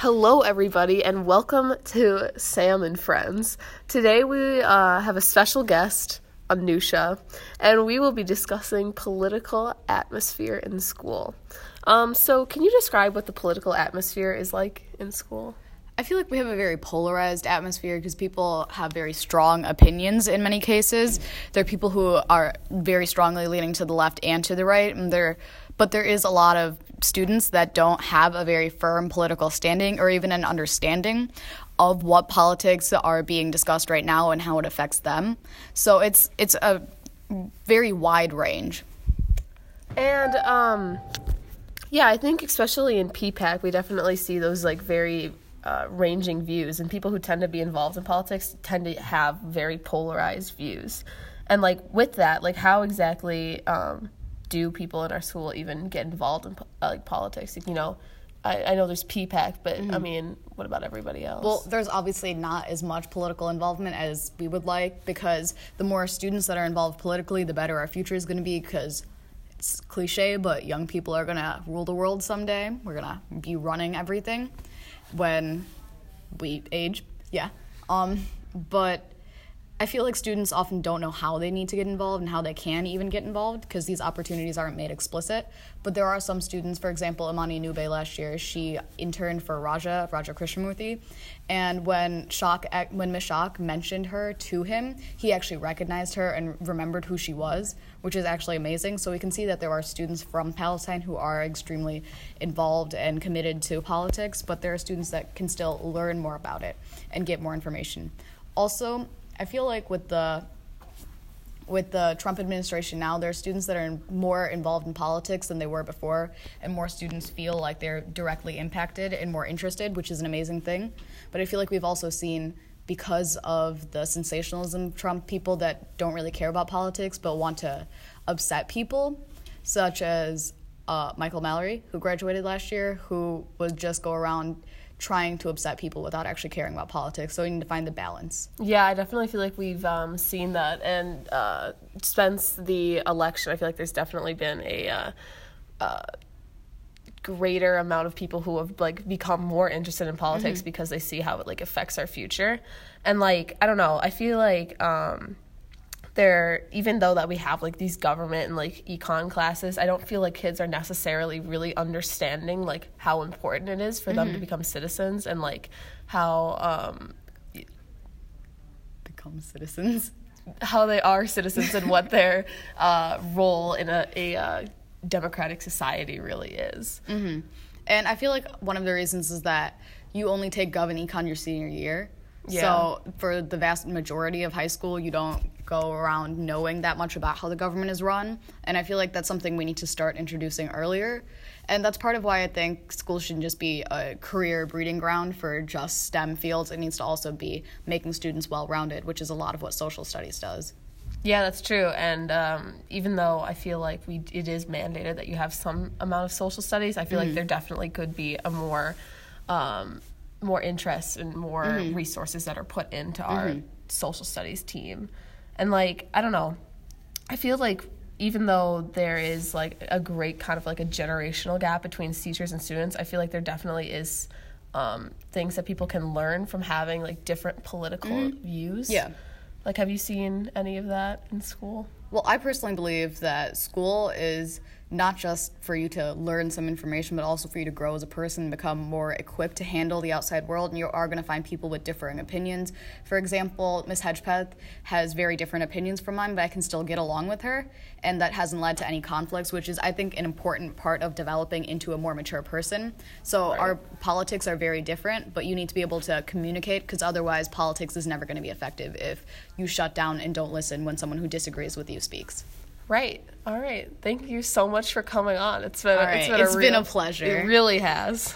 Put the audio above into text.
Hello, everybody, and welcome to Sam and Friends. Today we uh, have a special guest, Anusha, and we will be discussing political atmosphere in school. Um, so, can you describe what the political atmosphere is like in school? I feel like we have a very polarized atmosphere because people have very strong opinions in many cases. There are people who are very strongly leaning to the left and to the right, and there, but there is a lot of students that don't have a very firm political standing or even an understanding of what politics are being discussed right now and how it affects them. So it's it's a very wide range. And um, yeah, I think especially in PPAC, we definitely see those like very uh, ranging views, and people who tend to be involved in politics tend to have very polarized views. And like with that, like how exactly um, do people in our school even get involved in uh, like politics? You know, I, I know there's PPAC, but mm-hmm. I mean, what about everybody else? Well, there's obviously not as much political involvement as we would like because the more students that are involved politically, the better our future is going to be because it's cliche, but young people are going to rule the world someday. We're going to be running everything when we age. Yeah. Um, but I feel like students often don't know how they need to get involved and how they can even get involved because these opportunities aren't made explicit. But there are some students, for example, Imani Nube last year, she interned for Raja, Raja Krishnamoorthi, and when Shock, when Shock mentioned her to him, he actually recognized her and remembered who she was, which is actually amazing. So we can see that there are students from Palatine who are extremely involved and committed to politics, but there are students that can still learn more about it and get more information. Also, I feel like with the with the Trump administration now, there are students that are in, more involved in politics than they were before, and more students feel like they're directly impacted and more interested, which is an amazing thing. But I feel like we've also seen, because of the sensationalism Trump, people that don't really care about politics but want to upset people, such as uh, Michael Mallory, who graduated last year, who would just go around trying to upset people without actually caring about politics. So we need to find the balance. Yeah, I definitely feel like we've um, seen that. And uh, since the election, I feel like there's definitely been a. Uh, uh, greater amount of people who have like become more interested in politics mm-hmm. because they see how it like affects our future and like i don't know i feel like um there even though that we have like these government and like econ classes i don't feel like kids are necessarily really understanding like how important it is for mm-hmm. them to mm-hmm. become citizens and like how um become citizens how they are citizens and what their uh, role in a, a uh, democratic society really is mm-hmm. and i feel like one of the reasons is that you only take gov and econ your senior year yeah. So for the vast majority of high school, you don't go around knowing that much about how the government is run. And I feel like that's something we need to start introducing earlier. And that's part of why I think schools shouldn't just be a career breeding ground for just STEM fields. It needs to also be making students well rounded, which is a lot of what social studies does. Yeah, that's true. And um, even though I feel like we it is mandated that you have some amount of social studies, I feel mm-hmm. like there definitely could be a more um, more interest and more mm-hmm. resources that are put into our mm-hmm. social studies team. And like, I don't know. I feel like even though there is like a great kind of like a generational gap between teachers and students, I feel like there definitely is um, things that people can learn from having like different political mm-hmm. views. Yeah. Like, have you seen any of that in school? Well, I personally believe that school is not just for you to learn some information, but also for you to grow as a person and become more equipped to handle the outside world. And you are going to find people with differing opinions. For example, Miss Hedgepeth has very different opinions from mine, but I can still get along with her. And that hasn't led to any conflicts, which is, I think, an important part of developing into a more mature person. So right. our politics are very different, but you need to be able to communicate because otherwise, politics is never going to be effective if you shut down and don't listen when someone who disagrees with you speaks. Right. All right. Thank you so much for coming on. It's been All right. it's been it's a real, been a pleasure. It really has.